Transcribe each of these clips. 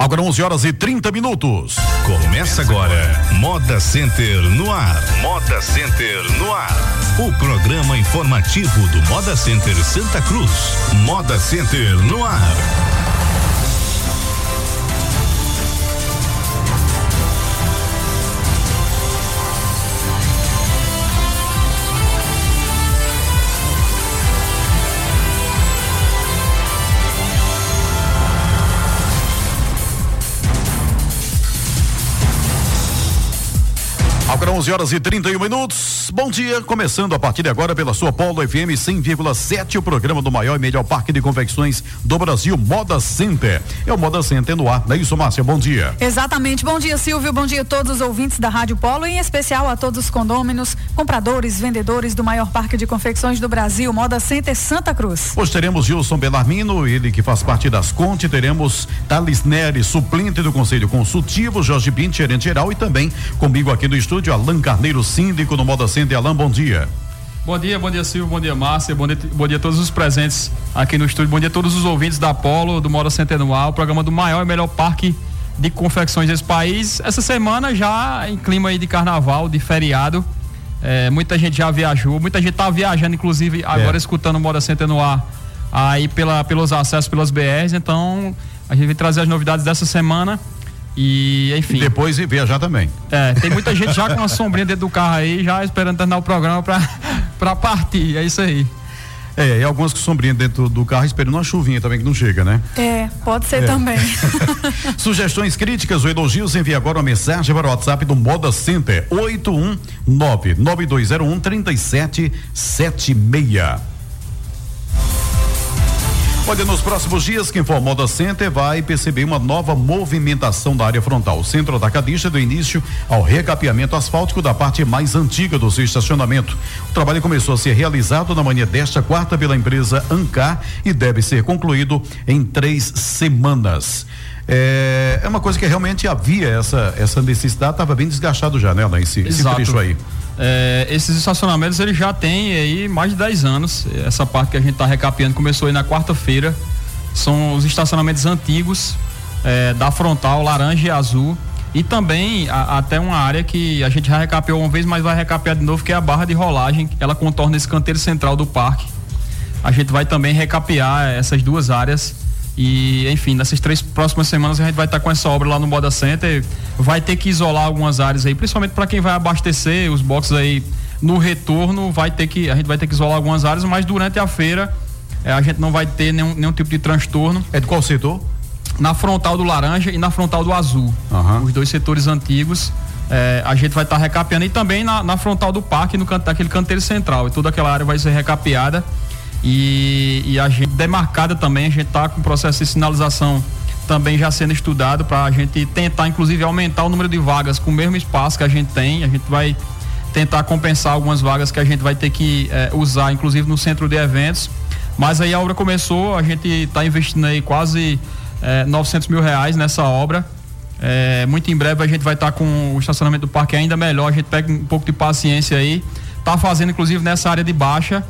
Agora 11 horas e 30 minutos. Começa agora Moda Center no ar. Moda Center no ar. O programa informativo do Moda Center Santa Cruz. Moda Center no ar. 11 horas e 31 minutos. Bom dia, começando a partir de agora pela sua Polo FM 100,7, o programa do maior e melhor parque de confecções do Brasil, Moda Center. É o Moda Center no ar, não é isso, Márcia? Bom dia. Exatamente. Bom dia, Silvio. Bom dia a todos os ouvintes da Rádio Polo, em especial a todos os condôminos, compradores, vendedores do maior parque de confecções do Brasil, Moda Center Santa Cruz. Hoje teremos Gilson Belarmino, ele que faz parte das Conte, teremos Thales Nery, suplente do Conselho Consultivo, Jorge Pinto, gerente geral e também comigo aqui no estúdio estúdio, Alan Carneiro, síndico no Moda Center. Alan, bom dia. Bom dia, bom dia Silvio, bom dia Márcia, bom dia, bom dia a todos os presentes aqui no estúdio, bom dia a todos os ouvintes da Apolo, do Moda Center Anual, o programa do maior e melhor parque de confecções desse país. Essa semana já em clima de carnaval, de feriado, é, muita gente já viajou, muita gente tá viajando, inclusive agora é. escutando o Moda Center no ar aí pela, pelos acessos pelas BRs, então a gente vai trazer as novidades dessa semana e, enfim. E depois viajar também. É, tem muita gente já com uma sombrinha dentro do carro aí, já esperando terminar o programa para partir. É isso aí. É, e algumas com sombrinha dentro do carro esperando uma chuvinha também que não chega, né? É, pode ser é. também. Sugestões críticas ou elogios, envie agora uma mensagem para o WhatsApp do Moda Center 819 9201 3776. Olha, nos próximos dias, quem for Moda Center vai perceber uma nova movimentação da área frontal. O centro atacadista do início ao recapeamento asfáltico da parte mais antiga do seu estacionamento. O trabalho começou a ser realizado na manhã desta quarta pela empresa Ancar e deve ser concluído em três semanas. É, é uma coisa que realmente havia essa, essa necessidade, estava bem desgastado já, né, Alain, esse, esse trecho aí. É, esses estacionamentos ele já tem aí mais de 10 anos. Essa parte que a gente está recapeando começou aí na quarta-feira. São os estacionamentos antigos é, da frontal, laranja e azul. E também a, até uma área que a gente já recapeou uma vez, mas vai recapear de novo, que é a barra de rolagem. Ela contorna esse canteiro central do parque. A gente vai também recapear essas duas áreas e, enfim, nessas três próximas semanas a gente vai estar com essa obra lá no Moda Center. Vai ter que isolar algumas áreas aí, principalmente para quem vai abastecer os boxes aí no retorno, vai ter que a gente vai ter que isolar algumas áreas, mas durante a feira eh, a gente não vai ter nenhum, nenhum tipo de transtorno. É de qual setor? Na frontal do laranja e na frontal do azul. Uhum. Os dois setores antigos. Eh, a gente vai estar recapeando e também na, na frontal do parque, no canto, daquele canteiro central. E toda aquela área vai ser recapeada. E, e a gente demarcada também, a gente está com o processo de sinalização também já sendo estudado para a gente tentar, inclusive, aumentar o número de vagas com o mesmo espaço que a gente tem. A gente vai tentar compensar algumas vagas que a gente vai ter que eh, usar, inclusive no centro de eventos. Mas aí a obra começou, a gente está investindo aí quase eh, 900 mil reais nessa obra. Eh, muito em breve a gente vai estar tá com o estacionamento do parque ainda melhor. A gente pega um pouco de paciência aí. Tá fazendo, inclusive, nessa área de baixa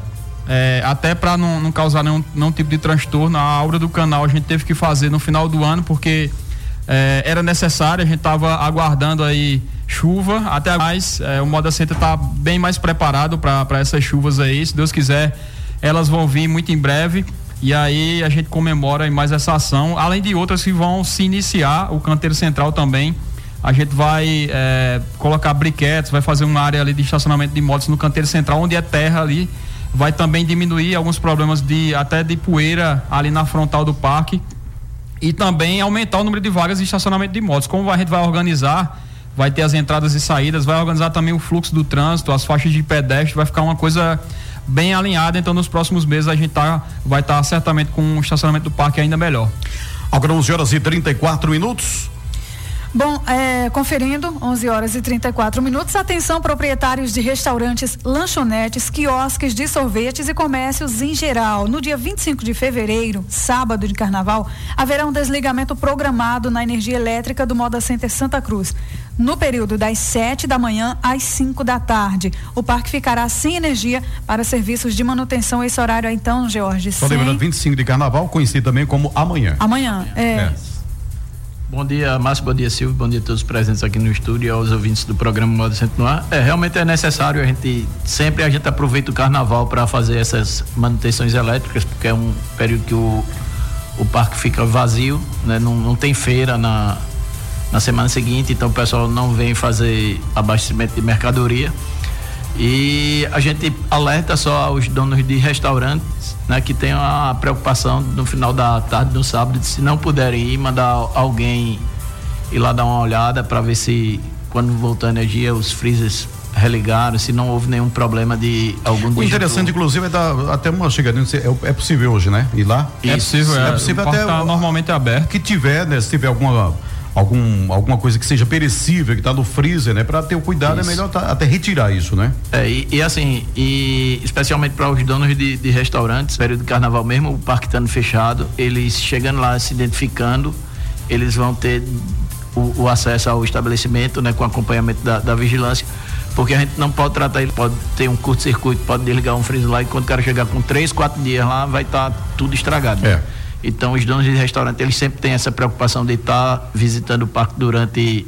é, até para não, não, causar nenhum, nenhum, tipo de transtorno, a obra do canal a gente teve que fazer no final do ano porque é, era necessário, a gente estava aguardando aí chuva, até mais é, o Moda Center está bem mais preparado para essas chuvas aí, se Deus quiser elas vão vir muito em breve. E aí a gente comemora mais essa ação, além de outras que vão se iniciar, o canteiro central também, a gente vai é, colocar briquetes, vai fazer uma área ali de estacionamento de motos no canteiro central, onde é terra ali, vai também diminuir alguns problemas de até de poeira ali na frontal do parque e também aumentar o número de vagas de estacionamento de motos. Como a gente vai organizar, vai ter as entradas e saídas, vai organizar também o fluxo do trânsito, as faixas de pedestre, vai ficar uma coisa bem alinhada. Então, nos próximos meses a gente tá, vai estar tá, certamente com o estacionamento do parque ainda melhor. Agora 11 horas e 34 minutos. Bom, é, conferindo, 11 horas e 34 minutos. Atenção, proprietários de restaurantes, lanchonetes, quiosques de sorvetes e comércios em geral. No dia 25 de fevereiro, sábado de carnaval, haverá um desligamento programado na energia elétrica do Moda Center Santa Cruz. No período das 7 da manhã às 5 da tarde. O parque ficará sem energia para serviços de manutenção. Esse horário, então, George. Só sem... lembrando, 25 de carnaval, conhecido também como amanhã. Amanhã, é. é. Bom dia, Márcio, bom dia, Silvio, bom dia a todos os presentes aqui no estúdio e aos ouvintes do programa Moda Centro no Ar. É, realmente é necessário, a gente, sempre a gente aproveita o carnaval para fazer essas manutenções elétricas, porque é um período que o, o parque fica vazio, né? não, não tem feira na, na semana seguinte, então o pessoal não vem fazer abastecimento de mercadoria. E a gente alerta só aos donos de restaurantes, né, que tem a preocupação no final da tarde do sábado, de se não puderem ir, mandar alguém ir lá dar uma olhada para ver se quando voltar a energia os freezers religaram, se não houve nenhum problema de algum O interessante, inclusive, é dar até uma chegadinha. É, é possível hoje, né? Ir lá? É possível, é, é possível até. Normalmente aberto. Que tiver, né? Se tiver alguma algum, alguma coisa que seja perecível, que está no freezer, né? Para ter o cuidado é isso. é melhor tá, até retirar isso, né? É, e, e assim, e especialmente para os donos de, de restaurantes, período de carnaval mesmo, o parque estando fechado, eles chegando lá, se identificando, eles vão ter o, o acesso ao estabelecimento, né? Com acompanhamento da, da vigilância porque a gente não pode tratar ele, pode ter um curto-circuito, pode desligar um freezer lá e quando o cara chegar com três, quatro dias lá, vai estar tá tudo estragado. É. Então, os donos de restaurante, eles sempre têm essa preocupação de estar tá visitando o parque durante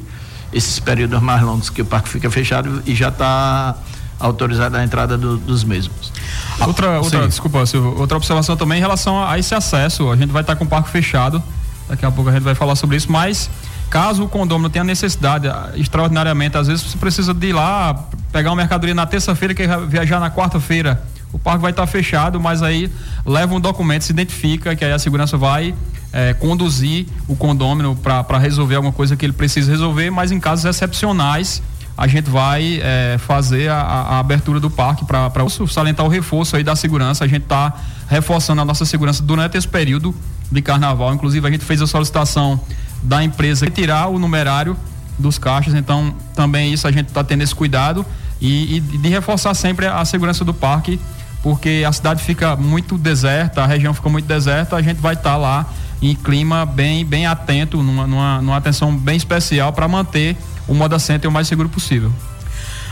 esses períodos mais longos que o parque fica fechado e já está autorizada a entrada do, dos mesmos. Outra, outra desculpa, Silvio, outra observação também em relação a esse acesso. A gente vai estar tá com o parque fechado, daqui a pouco a gente vai falar sobre isso, mas caso o condomínio tenha necessidade, extraordinariamente, às vezes você precisa de ir lá, pegar uma mercadoria na terça-feira, quer viajar na quarta-feira o parque vai estar fechado, mas aí leva um documento, se identifica, que aí a segurança vai é, conduzir o condômino para resolver alguma coisa que ele precisa resolver, mas em casos excepcionais a gente vai é, fazer a, a, abertura do parque para salientar o reforço aí da segurança. A gente está reforçando a nossa segurança durante esse período de carnaval. Inclusive, a gente fez a solicitação da empresa retirar o numerário dos caixas, então também isso a gente está tendo esse cuidado e, e de reforçar sempre a segurança do parque porque a cidade fica muito deserta, a região fica muito deserta, a gente vai estar tá lá em clima bem, bem atento, numa, numa, numa atenção bem especial para manter o Moda Center o mais seguro possível.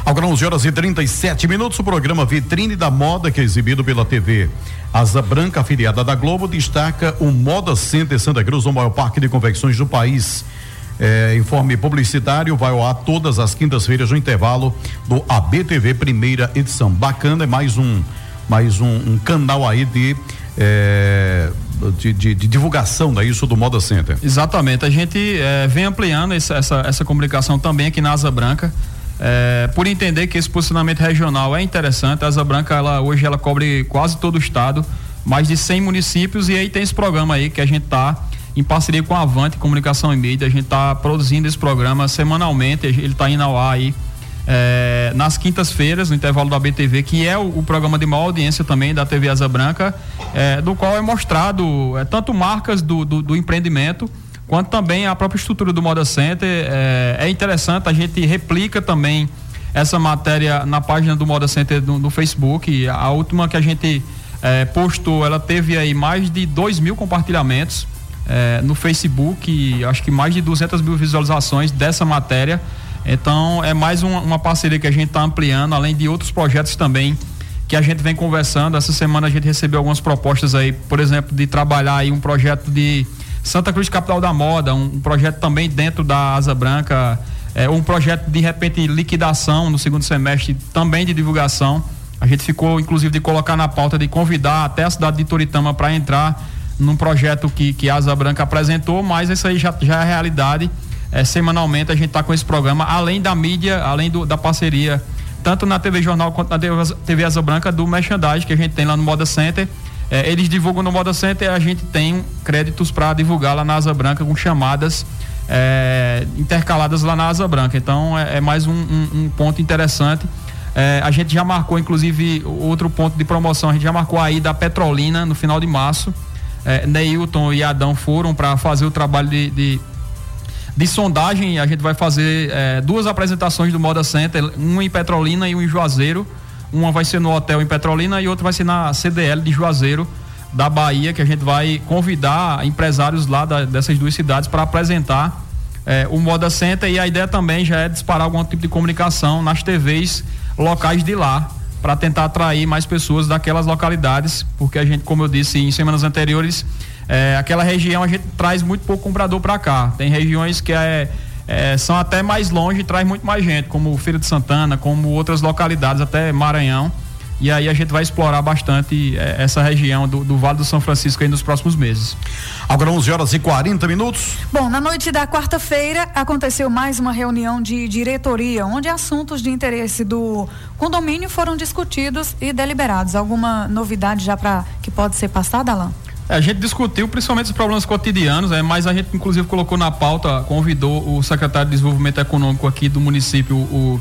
Agora 11 horas e 37 minutos, o programa Vitrine da Moda, que é exibido pela TV Asa Branca, afiliada da Globo, destaca o Moda Center Santa Cruz, o maior parque de convecções do país. É, informe publicitário vai ao ar todas as quintas-feiras no intervalo do ABTV primeira edição. Bacana, é mais um mais um, um canal aí de, é, de, de, de, divulgação da isso do Moda Center. Exatamente, a gente é, vem ampliando essa, essa, essa comunicação também aqui na Asa Branca. É, por entender que esse posicionamento regional é interessante, a Asa Branca ela, hoje ela cobre quase todo o estado, mais de 100 municípios e aí tem esse programa aí que a gente está em parceria com a Avante Comunicação e Mídia, a gente está produzindo esse programa semanalmente, ele está indo ao ar aí é, nas quintas-feiras, no intervalo da BTV, que é o, o, programa de maior audiência também da TV Asa Branca, é, do qual é mostrado é, tanto marcas do, do, do, empreendimento, quanto também a própria estrutura do Moda Center. É, é, interessante, a gente replica também essa matéria na página do Moda Center no, Facebook. A última que a gente é, postou, ela teve aí mais de 2 mil compartilhamentos. É, no Facebook, acho que mais de 200 mil visualizações dessa matéria. Então é mais uma, uma parceria que a gente está ampliando, além de outros projetos também que a gente vem conversando. Essa semana a gente recebeu algumas propostas aí, por exemplo, de trabalhar aí um projeto de Santa Cruz Capital da Moda, um, um projeto também dentro da Asa Branca, é, um projeto de repente liquidação no segundo semestre, também de divulgação. A gente ficou, inclusive, de colocar na pauta de convidar até a cidade de Toritama para entrar num projeto que, que a Asa Branca apresentou, mas isso aí já, já é realidade é, semanalmente a gente está com esse programa, além da mídia, além do, da parceria, tanto na TV Jornal quanto na TV Asa Branca, do merchandising que a gente tem lá no Moda Center. É, eles divulgam no Moda Center a gente tem créditos para divulgar lá na Asa Branca com chamadas é, intercaladas lá na Asa Branca. Então é, é mais um, um, um, ponto interessante. É, a gente já marcou, inclusive, outro ponto de promoção, a gente já marcou aí da Petrolina no final de março. É, Neilton e Adão foram para fazer o trabalho de, de de sondagem, a gente vai fazer é, duas apresentações do Moda Center, uma em Petrolina e uma em Juazeiro. Uma vai ser no hotel em Petrolina e outra vai ser na CDL de Juazeiro, da Bahia, que a gente vai convidar empresários lá da, dessas duas cidades para apresentar é, o Moda Center. E a ideia também já é disparar algum tipo de comunicação nas TVs locais de lá, para tentar atrair mais pessoas daquelas localidades, porque a gente, como eu disse em semanas anteriores, é, aquela região a gente traz muito pouco comprador para cá. Tem regiões que é, é, são até mais longe e traz muito mais gente, como Feira de Santana, como outras localidades, até Maranhão. E aí a gente vai explorar bastante é, essa região do, do, Vale do São Francisco aí nos próximos meses. Agora 11 horas e 40 minutos. Bom, na noite da quarta-feira aconteceu mais uma reunião de diretoria, onde assuntos de interesse do condomínio foram discutidos e deliberados. Alguma novidade já para que pode ser passada, Alain? É, a gente discutiu principalmente os problemas cotidianos, é, mas a gente inclusive colocou na pauta, convidou o secretário de Desenvolvimento Econômico aqui do município, o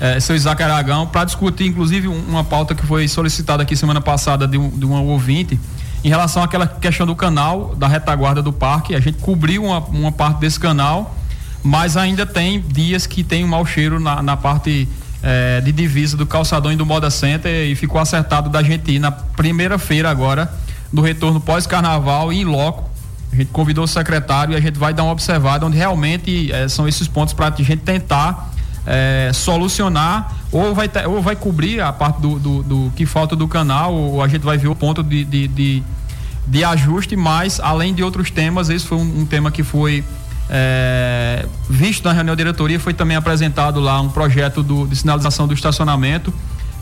é, seu Isaac Aragão, para discutir, inclusive, um, uma pauta que foi solicitada aqui semana passada de um, de um ouvinte, em relação àquela questão do canal da retaguarda do parque. A gente cobriu uma, uma parte desse canal, mas ainda tem dias que tem um mau cheiro na, na parte é, de divisa do calçadão e do Moda Center e ficou acertado da gente ir na primeira feira agora do retorno pós-carnaval e em loco. A gente convidou o secretário e a gente vai dar uma observada onde realmente é, são esses pontos para a gente tentar é, solucionar ou vai, ter, ou vai cobrir a parte do, do, do, que falta do canal, ou a gente vai ver o ponto de, de, de, de ajuste, mas além de outros temas, esse foi um, um tema que foi é, visto na reunião da diretoria, foi também apresentado lá um projeto do, de sinalização do estacionamento.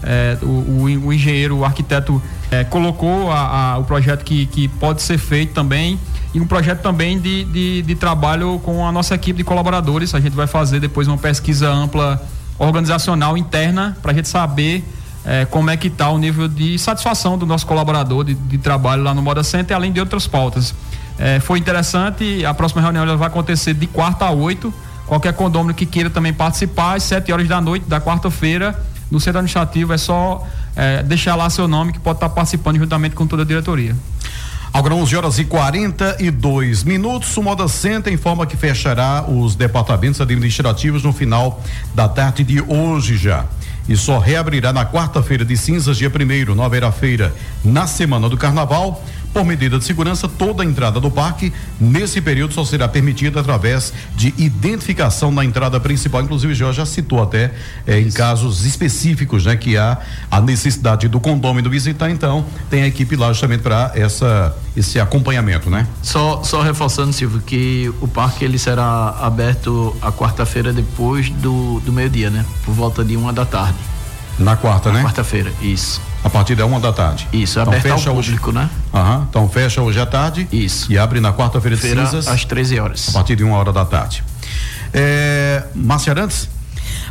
É, o, o, o, engenheiro, o arquiteto é, colocou a, a, o projeto que, que pode ser feito também e um projeto também de, de, de trabalho com a nossa equipe de colaboradores. A gente vai fazer depois uma pesquisa ampla organizacional interna para a gente saber é, como é que está o nível de satisfação do nosso colaborador de, de trabalho lá no Moda Center, além de outras pautas. É, foi interessante, a próxima reunião vai acontecer de quarta a oito. Qualquer condômino que queira também participar, às sete horas da noite da quarta-feira, no centro administrativo, é só é, deixar lá seu nome que pode estar tá participando juntamente com toda a diretoria. Agora 11 horas e 42 minutos. O Moda Center informa que fechará os departamentos administrativos no final da tarde de hoje já. E só reabrirá na quarta-feira de cinzas, dia primeiro, não haverá feira na semana do carnaval por medida de segurança, toda a entrada do parque nesse período só será permitida através de identificação na entrada principal. Inclusive, o Jorge já citou até eh, em casos específicos, né, que há a necessidade do condômino visitar. Então, tem a equipe lá justamente para essa esse acompanhamento, né? Só só reforçando, Silvio, que o parque ele será aberto a quarta-feira depois do, do meio-dia, né? Por volta de uma da tarde. Na quarta, Na né? Quarta-feira, isso. A partir da uma da tarde. Isso, então aberto fecha ao público, hoje, né? Aham, então fecha hoje à tarde. Isso. E abre na quarta-feira de cinzas. Às 13 horas. A partir de uma hora da tarde. É, Márcia Arantes?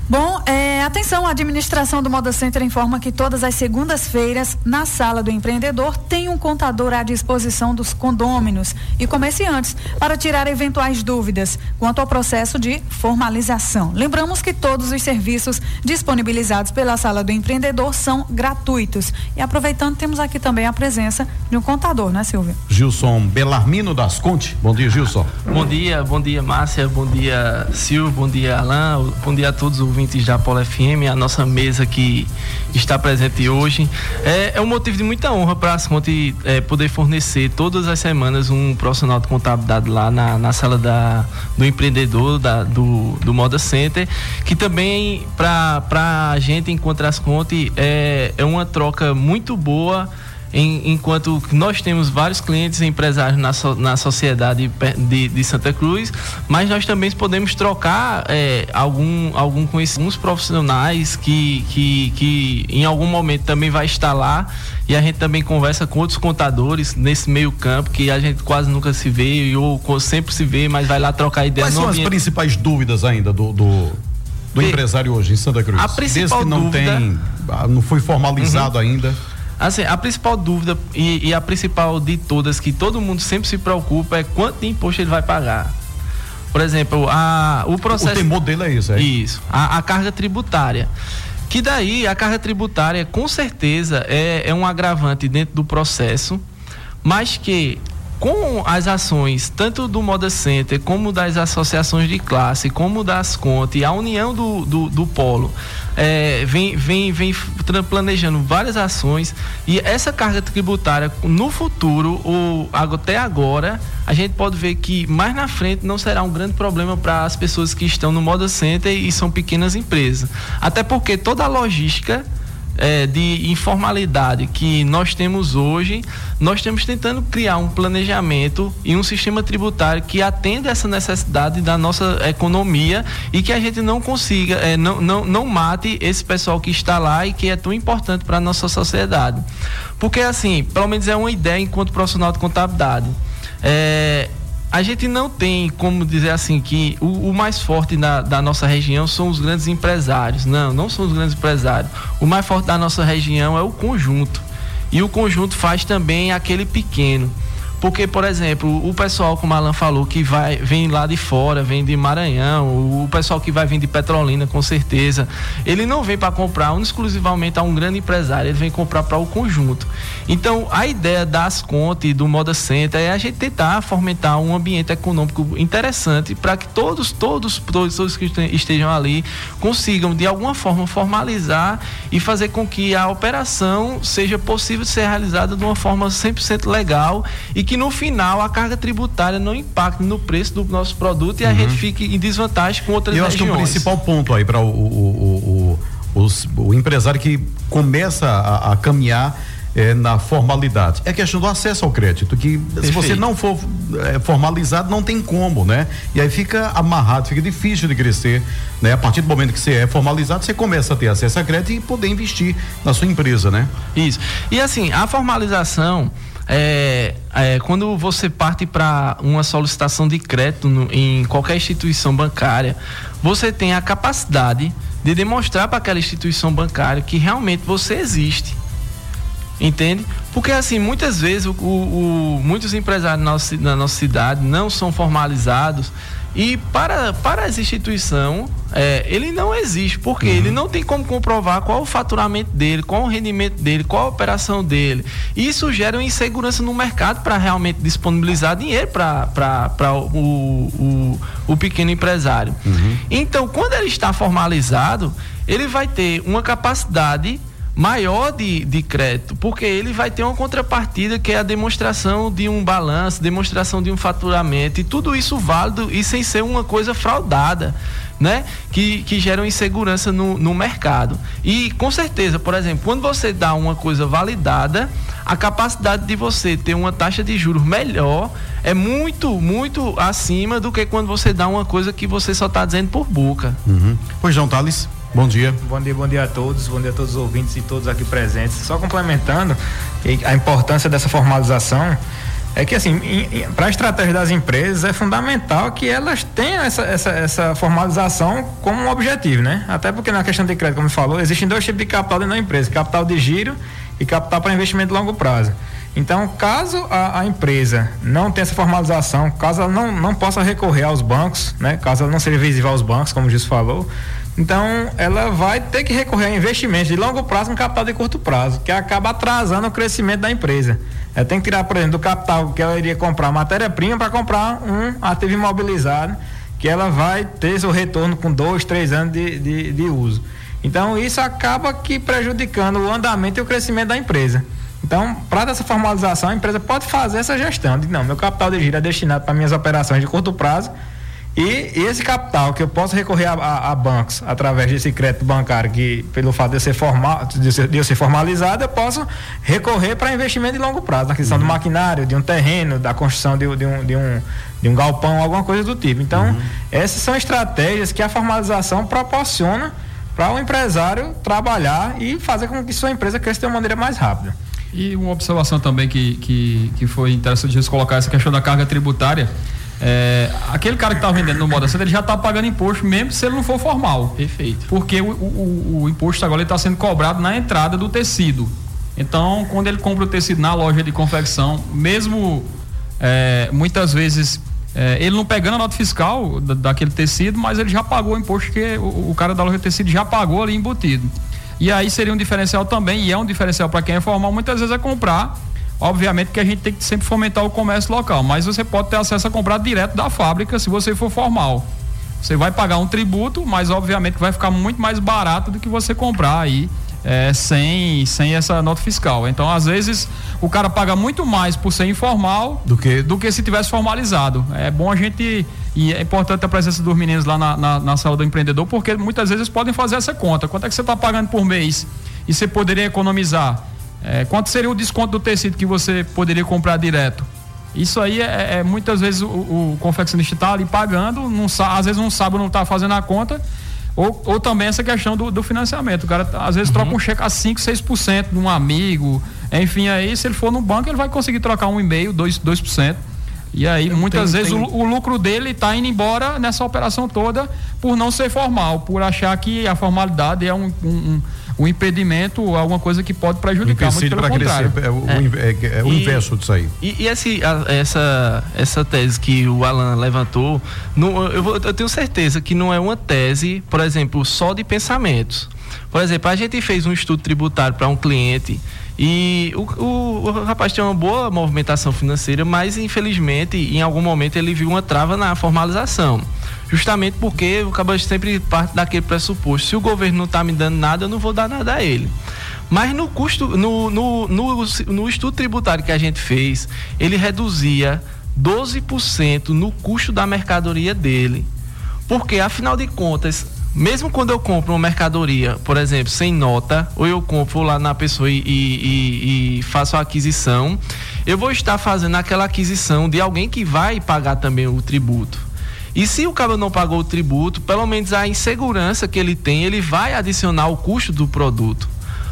Bom, é, atenção, a administração do Moda Center informa que todas as segundas-feiras, na sala do empreendedor, tem um contador à disposição dos condôminos e comerciantes para tirar eventuais dúvidas quanto ao processo de formalização. Lembramos que todos os serviços disponibilizados pela sala do empreendedor são gratuitos. E aproveitando, temos aqui também a presença de um contador, né, Silvio? Gilson Belarmino das Conte. Bom dia, Gilson. Bom dia, bom dia, Márcia, bom dia, Silvio, bom dia, Alain, bom dia a todos os ouvintes da Polo FM, a nossa mesa que está presente hoje. É, é um motivo de muita honra para a Asconte é, poder fornecer todas as semanas um profissional de contabilidade lá na, na sala da, do empreendedor, da, do, do Moda Center, que também para a gente, enquanto Asconte, é, é uma troca muito boa em, enquanto nós temos vários clientes empresários na, so, na sociedade de, de, Santa Cruz, mas nós também podemos trocar é, algum, algum alguns profissionais que, que, que em algum momento também vai estar lá e a gente também conversa com outros contadores nesse meio campo que a gente quase nunca se vê ou sempre se vê, mas vai lá trocar ideias. Quais são ambiente. as principais dúvidas ainda do, do, do empresário hoje em Santa Cruz? A principal Desde que não dúvida... tem, ah, não foi formalizado uhum. ainda. Assim, a principal dúvida e, e, a principal de todas que todo mundo sempre se preocupa é quanto de imposto ele vai pagar. Por exemplo, a, o processo. O temor dele é isso, é? Isso. A, a carga tributária. Que daí a carga tributária, com certeza, é, é um agravante dentro do processo, mas que com as ações tanto do Moda Center como das associações de classe, como das Conte, a união do, do, do Polo é, vem, vem, vem planejando várias ações e essa carga tributária no futuro, ou até agora, a gente pode ver que mais na frente não será um grande problema para as pessoas que estão no Moda Center e são pequenas empresas. Até porque toda a logística é, de informalidade que nós temos hoje, nós estamos tentando criar um planejamento e um sistema tributário que atenda essa necessidade da nossa economia e que a gente não consiga, é, não, não, não mate esse pessoal que está lá e que é tão importante para a nossa sociedade. Porque, assim, pelo menos é uma ideia enquanto profissional de contabilidade. É, a gente não tem como dizer assim que o, o mais forte na, da nossa região são os grandes empresários. Não, não são os grandes empresários. O mais forte da nossa região é o conjunto. E o conjunto faz também aquele pequeno. Porque, por exemplo, o pessoal, como Alan falou, que vai, vem lá de fora, vem de Maranhão, o pessoal que vai vir de Petrolina, com certeza, ele não vem para comprar um, exclusivamente a um grande empresário, ele vem comprar para o conjunto. Então, a ideia das contas e do Moda Center é a gente tentar fomentar um ambiente econômico interessante para que todos, todos, todos, todos que estejam ali consigam, de alguma forma, formalizar e fazer com que a operação seja possível de ser realizada de uma forma 100% legal e que no final a carga tributária não impacte no preço do nosso produto e a uhum. gente fique em desvantagem com outras Eu regiões. Eu acho que o principal ponto aí para o, o, o, o, o empresário que começa a, a caminhar é, na formalidade. É questão do acesso ao crédito, que Perfeito. se você não for é, formalizado, não tem como, né? E aí fica amarrado, fica difícil de crescer, né? A partir do momento que você é formalizado, você começa a ter acesso a crédito e poder investir na sua empresa, né? Isso. E assim, a formalização é, é, quando você parte para uma solicitação de crédito no, em qualquer instituição bancária, você tem a capacidade de demonstrar para aquela instituição bancária que realmente você existe. Entende? Porque assim, muitas vezes o, o, muitos empresários na nossa, na nossa cidade não são formalizados e para, para essa instituição, é, ele não existe, porque uhum. ele não tem como comprovar qual o faturamento dele, qual o rendimento dele, qual a operação dele. Isso gera uma insegurança no mercado para realmente disponibilizar dinheiro para o, o, o pequeno empresário. Uhum. Então, quando ele está formalizado, ele vai ter uma capacidade maior de, de crédito, porque ele vai ter uma contrapartida que é a demonstração de um balanço, demonstração de um faturamento, e tudo isso válido e sem ser uma coisa fraudada. Né? Que, que geram insegurança no, no mercado. E com certeza, por exemplo, quando você dá uma coisa validada, a capacidade de você ter uma taxa de juros melhor é muito, muito acima do que quando você dá uma coisa que você só está dizendo por boca. Uhum. Pois não, Thales? Bom dia. Bom dia, bom dia a todos, bom dia a todos os ouvintes e todos aqui presentes. Só complementando a importância dessa formalização é que assim, para a estratégia das empresas é fundamental que elas tenham essa, essa, essa, formalização como um objetivo, né? Até porque na questão de crédito, como falou, existem dois tipos de capital dentro da empresa, capital de giro e capital para investimento de longo prazo. Então, caso a, a, empresa não tenha essa formalização, caso ela não, não possa recorrer aos bancos, né? Caso ela não seja visível aos bancos, como o Gis falou, então, ela vai ter que recorrer a investimentos de longo prazo com capital de curto prazo, que acaba atrasando o crescimento da empresa. Ela tem que tirar, por exemplo, do capital que ela iria comprar matéria-prima para comprar um ativo imobilizado, que ela vai ter seu retorno com dois, três anos de, de, de uso. Então, isso acaba que prejudicando o andamento e o crescimento da empresa. Então, para essa formalização, a empresa pode fazer essa gestão de não, meu capital de giro é destinado para minhas operações de curto prazo e esse capital que eu posso recorrer a, a, a, bancos através desse crédito bancário, que pelo fato de eu ser, formal, de, ser, de eu ser formalizado, eu posso recorrer para investimento de longo prazo, na aquisição uhum. do maquinário, de um terreno, da construção de, de, um, de, um, de um galpão, alguma coisa do tipo. Então, uhum. essas são estratégias que a formalização proporciona para o empresário trabalhar e fazer com que sua empresa cresça de uma maneira mais rápida. E uma observação também que, que, que foi interessante de colocar essa questão da carga tributária. É, aquele cara que está vendendo no moda center, ele já está pagando imposto mesmo se ele não for formal. Perfeito. Porque o, o, o imposto agora está sendo cobrado na entrada do tecido. Então, quando ele compra o tecido na loja de confecção, mesmo é, muitas vezes é, ele não pegando a nota fiscal da, daquele tecido, mas ele já pagou o imposto que o, o, cara da loja de tecido já pagou ali embutido. E aí seria um diferencial também, e é um diferencial para quem é formal, muitas vezes é comprar Obviamente que a gente tem que sempre fomentar o comércio local, mas você pode ter acesso a comprar direto da fábrica se você for formal. Você vai pagar um tributo, mas obviamente vai ficar muito mais barato do que você comprar aí é, sem, sem essa nota fiscal. Então, às vezes, o cara paga muito mais por ser informal do que, do que se tivesse formalizado. É bom a gente. E é importante a presença dos meninos lá na, na, na sala do empreendedor, porque muitas vezes podem fazer essa conta. Quanto é que você está pagando por mês? e você poderia economizar. É, quanto seria o desconto do tecido que você poderia comprar direto? Isso aí é, é muitas vezes o, o confeccionista está ali pagando, não, às vezes não sabe, não está fazendo a conta. Ou, ou também essa questão do, do financiamento. O cara às vezes uhum. troca um cheque a 5, 6% de um amigo. Enfim, aí se ele for no banco, ele vai conseguir trocar um e-mail, 2%. 2% e aí, Eu muitas tenho, vezes, tenho... O, o, lucro dele está indo embora nessa operação toda por não ser formal, por achar que a formalidade é um, um, um impedimento, alguma coisa que pode prejudicar. Um muito pelo contrário. Crescer, é, o, é. é, é o e, inverso disso aí. E, e esse, a, essa, essa tese que o Alan levantou, não, eu, vou, eu tenho certeza que não é uma tese, por exemplo, só de pensamentos. Por exemplo, a gente fez um estudo tributário para um cliente e o, o, o, rapaz tinha uma boa movimentação financeira, mas infelizmente em algum momento ele viu uma trava na formalização. Justamente porque o cabelo sempre parte daquele pressuposto. Se o governo não está me dando nada, eu não vou dar nada a ele. Mas no custo, no, no, no, no estudo tributário que a gente fez, ele reduzia 12% no custo da mercadoria dele. Porque, afinal de contas, mesmo quando eu compro uma mercadoria, por exemplo, sem nota, ou eu compro lá na pessoa e, e, e, faço a aquisição, eu vou estar fazendo aquela aquisição de alguém que vai pagar também o tributo. E se o cara não pagou o tributo, pelo menos a insegurança que ele tem, ele vai adicionar o custo do produto.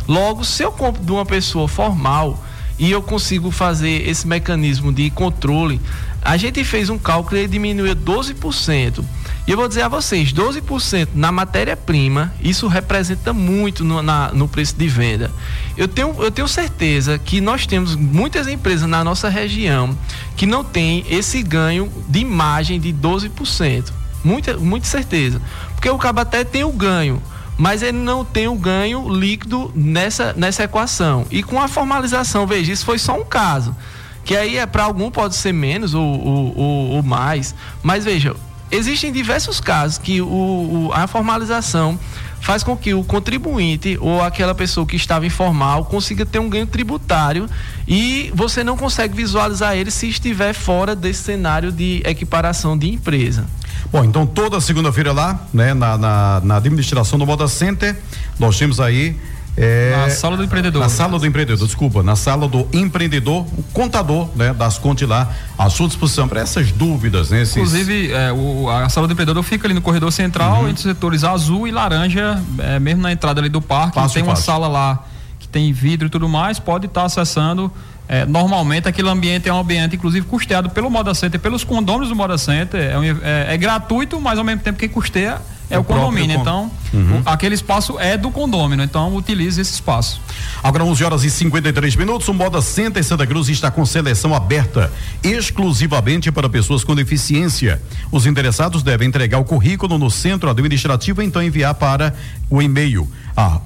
Logo, se eu compro de uma pessoa formal e eu consigo fazer esse mecanismo de controle, a gente fez um cálculo e diminuiu 12%. E eu vou dizer a vocês, 12% na matéria-prima, isso representa muito no, na, no preço de venda. Eu tenho, eu tenho certeza que nós temos muitas empresas na nossa região que não tem esse ganho de imagem de 12%. Muita, muita certeza. Porque o cabo até tem o ganho, mas ele não tem o ganho líquido nessa, nessa equação. E com a formalização, veja, isso foi só um caso. Que aí é para algum pode ser menos ou, ou, ou, mais. Mas veja, existem diversos casos que o, o, a formalização faz com que o contribuinte ou aquela pessoa que estava informal consiga ter um ganho tributário e você não consegue visualizar ele se estiver fora desse cenário de equiparação de empresa. Bom, então toda segunda-feira lá, né, na, na, na administração do Moda Center, nós temos aí é, na sala do empreendedor. Na sala do empreendedor, desculpa, na sala do empreendedor, o contador, né, das contas lá, à sua disposição para essas dúvidas, né? Esses... Inclusive, é, o, a sala do empreendedor fica ali no corredor central, uhum. entre os setores azul e laranja, é, mesmo na entrada ali do parque, fácil, tem uma fácil. sala lá que tem vidro e tudo mais, pode estar tá acessando. É, normalmente aquele ambiente é um ambiente, inclusive, custeado pelo Moda Center, pelos condôminos do Moda Center. É, é, é gratuito, mas ao mesmo tempo quem custeia é, o condomínio. Então, uhum. o, aquele espaço é do condomínio. Então, utilize esse espaço. Agora, 11 horas e 53 minutos. O Moda Center Santa Cruz está com seleção aberta exclusivamente para pessoas com deficiência. Os interessados devem entregar o currículo no centro administrativo e então enviar para o e-mail a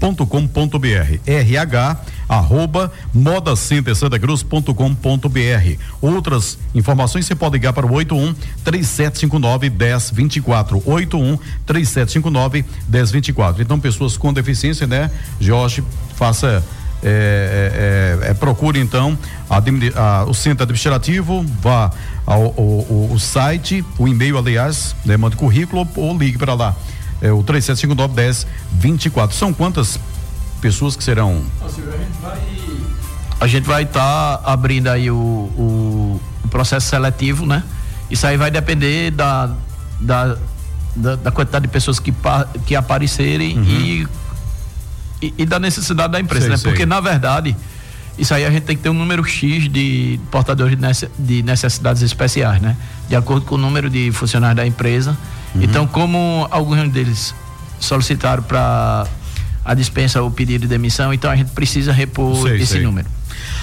modacentersantacruz.com.br rh arroba modacentersantacruz.com.br Outras informações você pode ligar para o 81 3759 1024 81 3759 1024 então pessoas com deficiência né Jorge faça é, é, é, procure então a, a, o centro administrativo, vá ao, ao, ao, ao site, o e-mail, aliás, né, mande currículo ou ligue para lá é o 3759 1024. São quantas pessoas que serão? A gente vai estar tá abrindo aí o, o, o, processo seletivo, né? Isso aí vai depender da, da, da, da quantidade de pessoas que, que aparecerem uhum. e, e, e, da necessidade da empresa, sei, né? Sei. Porque, na verdade, isso aí a gente tem que ter um número X de portadores de necessidades especiais, né? De acordo com o número de funcionários da empresa Uhum. Então, como alguns deles solicitaram para a dispensa ou pedido de demissão, então a gente precisa repor sei, esse sei. número.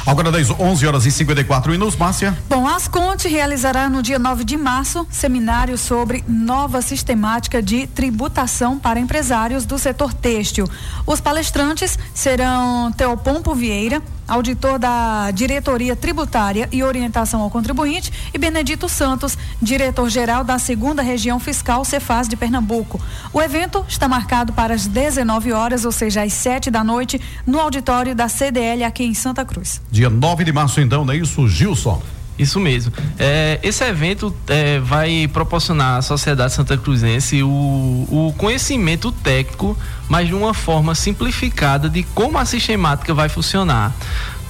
Agora das 11 horas e 54 minutos, Márcia. Bom, a Asconte realizará no dia 9 de março seminário sobre nova sistemática de tributação para empresários do setor têxtil. Os palestrantes serão Teopompo Vieira, auditor da Diretoria Tributária e Orientação ao Contribuinte, e Benedito Santos, diretor-geral da Segunda Região Fiscal Cefaz de Pernambuco. O evento está marcado para as 19 horas, ou seja, às 7 da noite, no auditório da CDL aqui em Santa Cruz. Dia 9 de março, então, não é isso, Gilson? Isso mesmo. É, esse evento é, vai proporcionar à sociedade santa cruzense o, o conhecimento técnico, mas de uma forma simplificada de como a sistemática vai funcionar.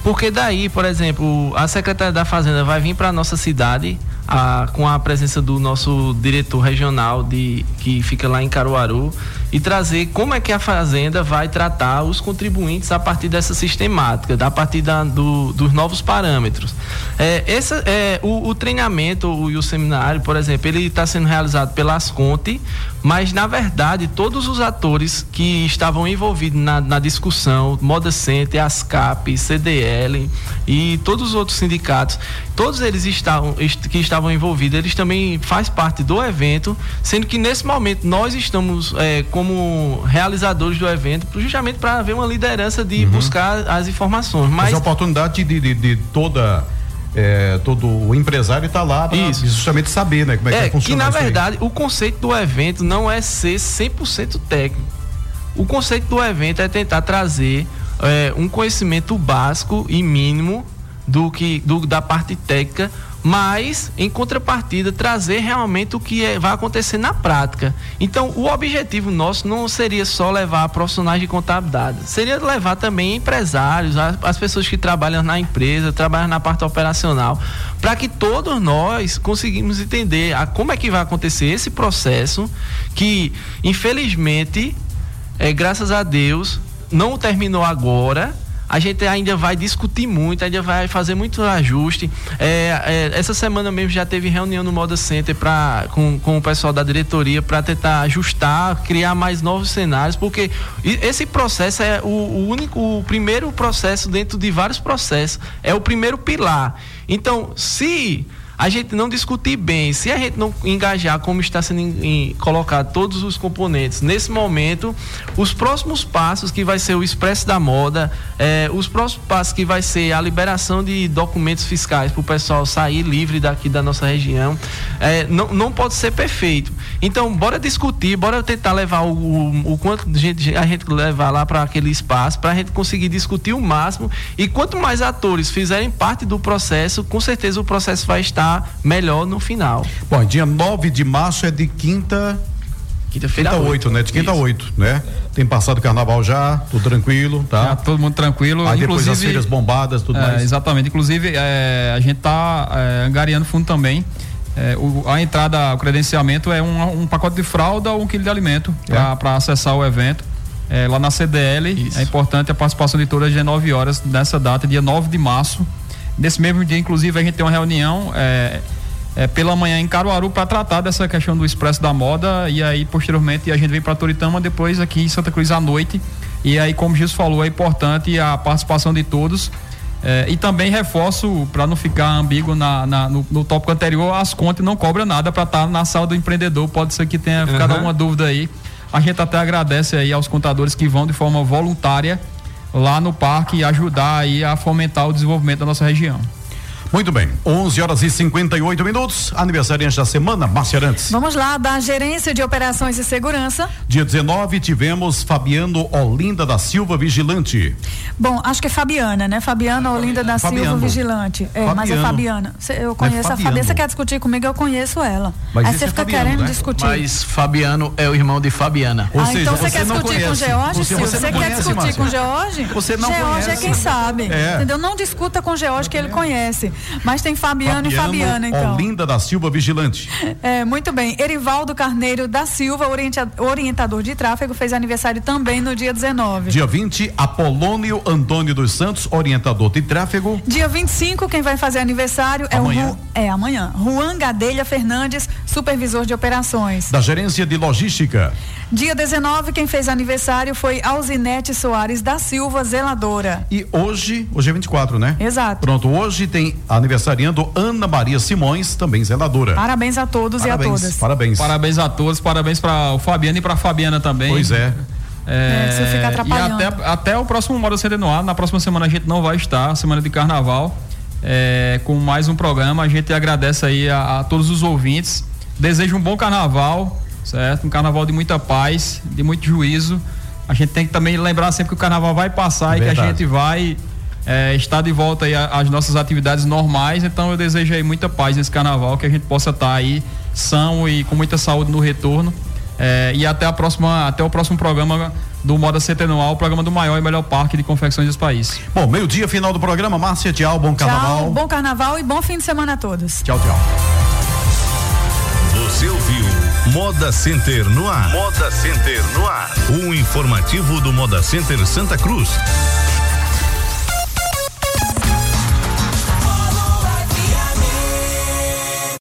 Porque daí, por exemplo, a Secretaria da Fazenda vai vir para a nossa cidade a, com a presença do nosso diretor regional de, que fica lá em Caruaru e trazer como é que a Fazenda vai tratar os contribuintes a partir dessa sistemática, a partir da, do, dos novos parâmetros. É, é, o, o treinamento o, e o seminário, por exemplo, ele está sendo realizado pela Asconte, mas na verdade todos os atores que estavam envolvidos na, na discussão, Moda Center, ASCAP, CDL e todos os outros sindicatos, todos eles estavam, que estavam envolvidos, eles também faz parte do evento, sendo que nesse momento nós estamos é, como realizadores do evento, justamente para haver uma liderança de uhum. buscar as informações. Mas, Mas a oportunidade de, de, de toda é, todo o empresário está lá para justamente saber né, como é, é que funciona. Que na verdade o conceito do evento não é ser 100% técnico. O conceito do evento é tentar trazer é, um conhecimento básico e mínimo do que do, da parte técnica mas em contrapartida trazer realmente o que é, vai acontecer na prática. Então, o objetivo nosso não seria só levar profissionais de contabilidade, seria levar também empresários, as, as pessoas que trabalham na empresa, trabalham na parte operacional, para que todos nós conseguimos entender a, como é que vai acontecer esse processo que, infelizmente, é, graças a Deus, não terminou agora a gente ainda vai discutir muito, ainda vai fazer muito ajuste. É, é, essa semana mesmo já teve reunião no Moda Center pra, com, com o pessoal da diretoria para tentar ajustar, criar mais novos cenários, porque esse processo é o, o único, o primeiro processo dentro de vários processos, é o primeiro pilar. Então, se a gente não discutir bem, se a gente não engajar como está sendo em, em, colocado todos os componentes nesse momento, os próximos passos que vai ser o expresso da moda, eh, os próximos passos que vai ser a liberação de documentos fiscais para o pessoal sair livre daqui da nossa região, eh, não, não pode ser perfeito. Então, bora discutir, bora tentar levar o, o, o quanto a gente, a gente levar lá para aquele espaço, para a gente conseguir discutir o máximo. E quanto mais atores fizerem parte do processo, com certeza o processo vai estar melhor no final. Bom, dia 9 de março é de quinta. Quinta-feira. Quinta 8, né? De quinta Isso. 8, né? Tem passado o carnaval já, tudo tranquilo, tá? Já, todo mundo tranquilo. Aí depois as feiras bombadas, tudo é, mais. Exatamente. Inclusive, é, a gente tá é, angariando fundo também. É, o, a entrada, o credenciamento é um, um, pacote de fralda ou um quilo de alimento é. para acessar o evento. É, lá na CDL, Isso. é importante a participação de todas as 19 horas nessa data, dia 9 de março. Nesse mesmo dia, inclusive, a gente tem uma reunião é, é, pela manhã em Caruaru para tratar dessa questão do Expresso da Moda e aí posteriormente a gente vem para Toritama, depois aqui em Santa Cruz à noite. E aí, como Jesus falou, é importante a participação de todos. É, e também reforço, para não ficar ambíguo na, na no, no, tópico anterior, as contas não cobra nada para estar tá na sala do empreendedor. Pode ser que tenha ficado uhum. alguma dúvida aí. A gente até agradece aí aos contadores que vão de forma voluntária lá no parque e ajudar aí a fomentar o desenvolvimento da nossa região. Muito bem, 11 horas e 58 minutos. Aniversariante da semana, Márcia Arantes. Vamos lá, da Gerência de Operações e Segurança. Dia 19 tivemos Fabiano Olinda da Silva Vigilante. Bom, acho que é Fabiana, né? Fabiana Olinda da Fabiano. Silva Vigilante. É, Fabiano. mas é Fabiana. Eu conheço é a Fabiana. Você quer discutir comigo? Eu conheço ela. Mas Aí você é fica Fabiano, querendo né? discutir. Mas Fabiano é o irmão de Fabiana. Ou ah, seja, então você, quer discutir conhece. com George, Silvio? Você, você quer discutir Márcia. com George? Você não George conhece. é quem sabe. É. Entendeu? Não discuta com George que ele conhece. Mas tem Fabiano, Fabiano e Fabiana, então. Olinda da Silva Vigilante. É, muito bem. Erivaldo Carneiro da Silva, orientador de tráfego, fez aniversário também no dia 19. Dia 20, Apolônio Antônio dos Santos, orientador de tráfego. Dia 25, quem vai fazer aniversário amanhã. é o Ru, é amanhã. Juan Gadelha Fernandes, supervisor de operações. Da gerência de logística. Dia 19, quem fez aniversário foi Alzinete Soares da Silva, zeladora. E hoje, hoje é 24, né? Exato. Pronto, hoje tem aniversariando Ana Maria Simões, também zeladora. Parabéns a todos parabéns, e a todas. Parabéns. Parabéns a todos, parabéns para o Fabiano e para Fabiana também. Pois é. É, é fica atrapalhando. E até, até o próximo Moda CD no ar, na próxima semana a gente não vai estar, semana de carnaval, é, com mais um programa. A gente agradece aí a, a todos os ouvintes. Desejo um bom carnaval certo? Um carnaval de muita paz, de muito juízo. A gente tem que também lembrar sempre que o carnaval vai passar Verdade. e que a gente vai é, está de volta aí às nossas atividades normais. Então eu desejo aí muita paz nesse carnaval, que a gente possa estar aí são e com muita saúde no retorno. É, e até a próxima, até o próximo programa do Moda Centenual, o programa do maior e melhor parque de confecções desse país. Bom, meio-dia, final do programa. Márcia, tchau, bom carnaval. Tchau, bom carnaval e bom fim de semana a todos. Tchau, tchau. Você ouviu Moda Center no ar. Moda Center no ar. Um informativo do Moda Center Santa Cruz.